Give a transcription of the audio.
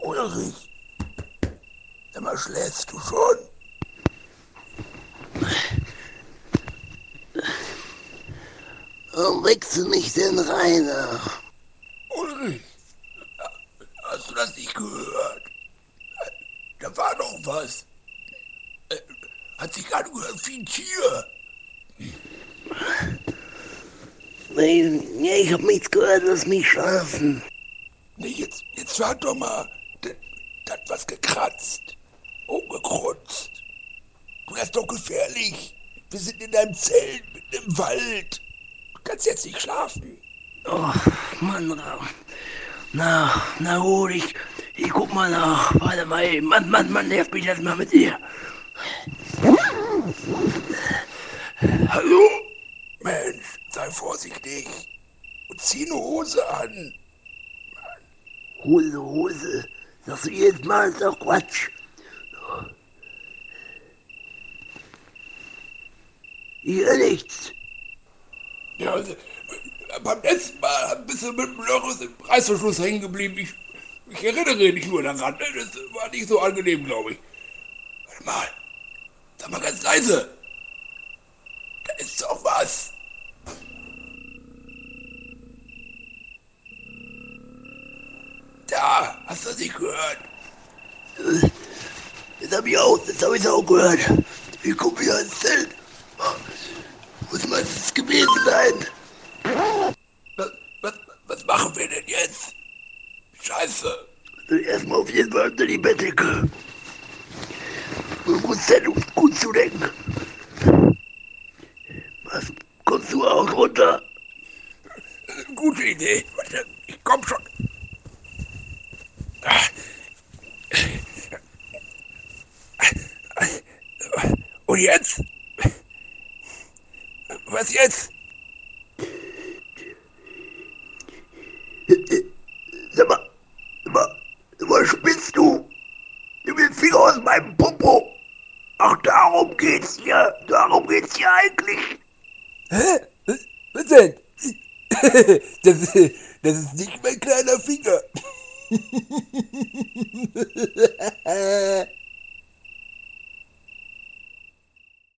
Ulrich, sag mal, schläfst du schon? Warum wächst du mich denn, Rainer? Ulrich, hast du das nicht gehört? Da war doch was. Äh, Hat sich angehört wie ein Tier. Nee, ich hab nichts gehört, lass mich schlafen. Nee, jetzt, jetzt sag doch mal, das hat was gekratzt, umgekrutzt. Du hast doch gefährlich. Wir sind in einem Zelt, mitten im Wald. Du kannst jetzt nicht schlafen. Oh, Mann, na, na gut, ich, ich guck mal nach. Warte mal, ey. Mann, Mann, Mann, nervt mich das mal mit dir. Hallo? Mensch, sei vorsichtig. Und zieh eine Hose an. Hose, Hose. Sagst du jedes Mal, ist doch Quatsch. Ich höre nichts. Ja, also, beim letzten Mal bist du mit dem Loch im Reißverschluss hängen geblieben. Ich, ich erinnere mich nur daran. ne? Das war nicht so angenehm, glaube ich. Warte mal. Sag mal ganz leise. Da ist doch was. Da, hast du das nicht gehört? Jetzt hab ich auch, jetzt hab ich's auch gehört. Ich guck wieder ins Zelt. Muss mal es gewesen sein. Was, was, was machen wir denn jetzt? Scheiße. Erstmal auf jeden Fall unter die Bettdecke. Und gut um gut zu denken. Was? Kommst du auch runter? Gute Idee. Ich komm schon. Und jetzt? Was jetzt? Sag mal, sag mal, mal, spinnst du? Nimm den Finger aus meinem Popo. Ach, darum geht's hier. Darum geht's hier eigentlich. Hä? Was, was denn? Das, das ist nicht mein kleiner Finger.